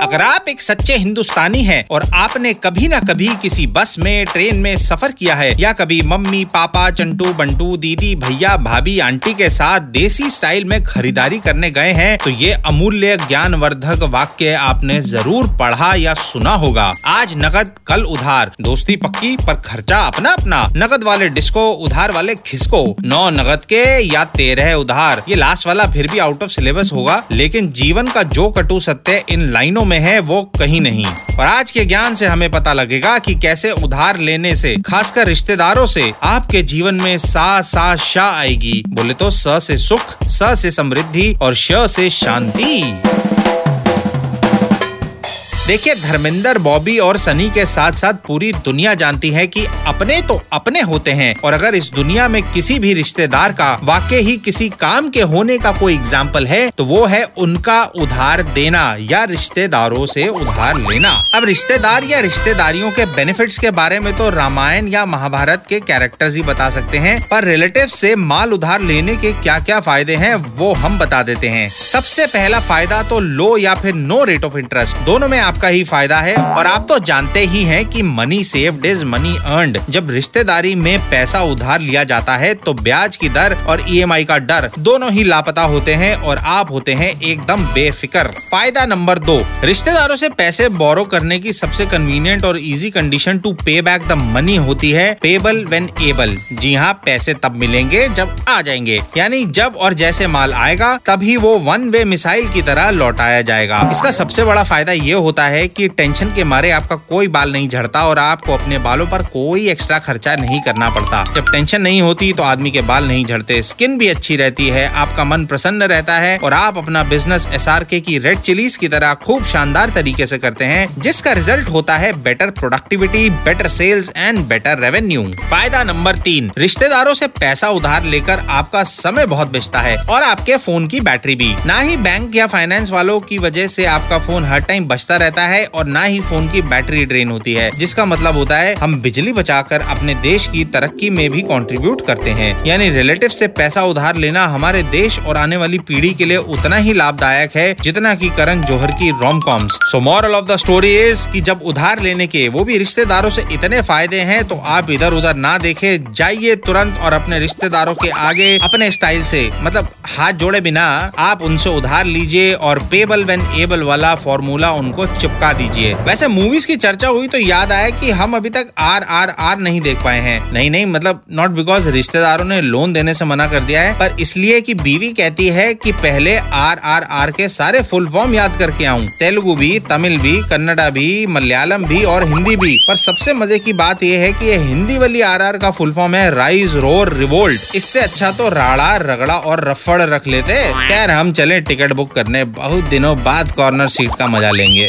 अगर आप एक सच्चे हिंदुस्तानी हैं और आपने कभी ना कभी किसी बस में, ट्रेन में सफ़र किया है, या कभी मम्मी, पापा, चंटू, बंटू, दीदी, भैया, भाभी, आंटी के साथ देसी स्टाइल में खरीदारी करने गए हैं तो ये अमूल्य ज्ञानवर्धक वाक्य आपने ज़रूर पढ़ा या सुना होगा। आज नगद कल उधार। दोस्ती पक्की, पर खर्चा अपना अपना नगद वाले डिस्को, उधार वाले खिसको। नौ नगद के या तेरह उधार। ये लास्ट वाला फिर भी आउट ऑफ़ सिलेबस होगा, लेकिन जीवन का जो कटु सत्य इन लाइनों में है वो कहीं नहीं। और आज के ज्ञान से हमें पता लगेगा कि कैसे उधार लेने से, खासकर रिश्तेदारों से, आपके जीवन में सा सा शाह आएगी। बोले तो स से सुख, स से समृद्धि और श से शांति। देखिए, धर्मेंद्र, बॉबी और सनी के साथ साथ पूरी दुनिया जानती है कि अपने तो अपने होते हैं और अगर इस दुनिया में किसी भी रिश्तेदार का वाकई ही किसी काम के होने का कोई एग्ज़ाम्पल है तो वो है उनका उधार देना या रिश्तेदारों से उधार लेना। अब रिश्तेदार या रिश्तेदारियों के बेनिफिट्स के बारे में तो रामायण या महाभारत के कैरेक्टर्स ही बता सकते हैं, पर रिलेटिव से माल उधार लेने के क्या क्या फ़ायदे हैं, वो हम बता देते हैं। सबसे पहला फ़ायदा तो लो या फिर नो रेट ऑफ़ इंटरेस्ट दोनों में आपका ही फ़ायदा है और आप तो जानते ही हैं कि money saved is money earned जब रिश्तेदारी में पैसा उधार लिया जाता है तो ब्याज की दर और ईएमआई का डर दोनों ही लापता होते हैं और आप होते हैं एकदम बेफिक्र। फ़ायदा नंबर दो, रिश्तेदारों से पैसे बोरो करने की सबसे कन्वीनियंट और easy condition to pay back the money होती है पेबल वेन एबल जी हाँ पैसे तब मिलेंगे जब आ जाएँगे। यानी जब और जैसे माल आएगा, तभी वो वन वे मिसाइल की तरह लौटाया जाएगा। इसका सबसे बड़ा फ़ायदा ये होता होता है कि टेंशन के मारे आपका कोई बाल नहीं झड़ता और आपको अपने बालों पर कोई एक्स्ट्रा खर्चा नहीं करना पड़ता। जब टेंशन नहीं होती तो आदमी के बाल नहीं झड़ते। स्किन भी अच्छी रहती है, आपका मन प्रसन्न रहता है और आप अपना बिज़नेस एस की रेड चिलीज की तरह खूब शानदार तरीके से करते हैं, जिसका रिज़ल्ट होता है better productivity better sales and better revenue फ़ायदा नंबर तीन, रिश्तेदारों से पैसा उधार लेकर आपका समय बहुत बेचता है और आपके फ़ोन की बैटरी भी। ना ही बैंक या फाइनेंस वालों की वजह से आपका फ़ोन हर टाइम बचता रहता रहता है और ना ही फ़ोन की बैटरी ड्रेन होती है, जिसका मतलब होता है हम बिजली बचाकर अपने देश की तरक्की में भी कंट्रीब्यूट करते हैं। यानी रिलेटिव से पैसा उधार लेना हमारे देश और आने वाली पीढ़ी के लिए उतना ही लाभदायक है, जितना की करण जौहर की rom coms so moral of the story is कि जब उधार लेने के वो भी रिश्तेदारों से इतने फ़ायदे हैं तो आप इधर उधर ना देखे, जाइए तुरंत और अपने रिश्तेदारों के आगे, अपने स्टाइल से। मतलब हाथ जोड़े बिना आप उनसे उधार लीजिए और पेबल वेन एबल वाला फॉर्मूला उनको चिपका दीजिए। वैसे मूवीज़ की चर्चा हुई तो याद आया कि हम अभी तक आर आर आर नहीं देख पाए हैं। नहीं नहीं मतलब नॉट बिकॉज़ रिश्तेदारों ने लोन देने से मना कर दिया है, पर इसलिए कि बीवी कहती है कि पहले आर आर आर के सारे फुल फॉर्म याद करके आऊँ। तेलुगु भी, तमिल भी, कन्नडा भी, मलयालम भी और हिंदी भी। पर सबसे मज़े की बात यह है कि ये हिंदी वाली आर आर का फुल फॉर्म है राइज रोर रिवोल्ट इससे अच्छा तो राड़ा, रगड़ा और रफड़ रख लेते। खैर, हम चले टिकट बुक करने। बहुत दिनों बाद कॉर्नर सीट का मज़ा लेंगे।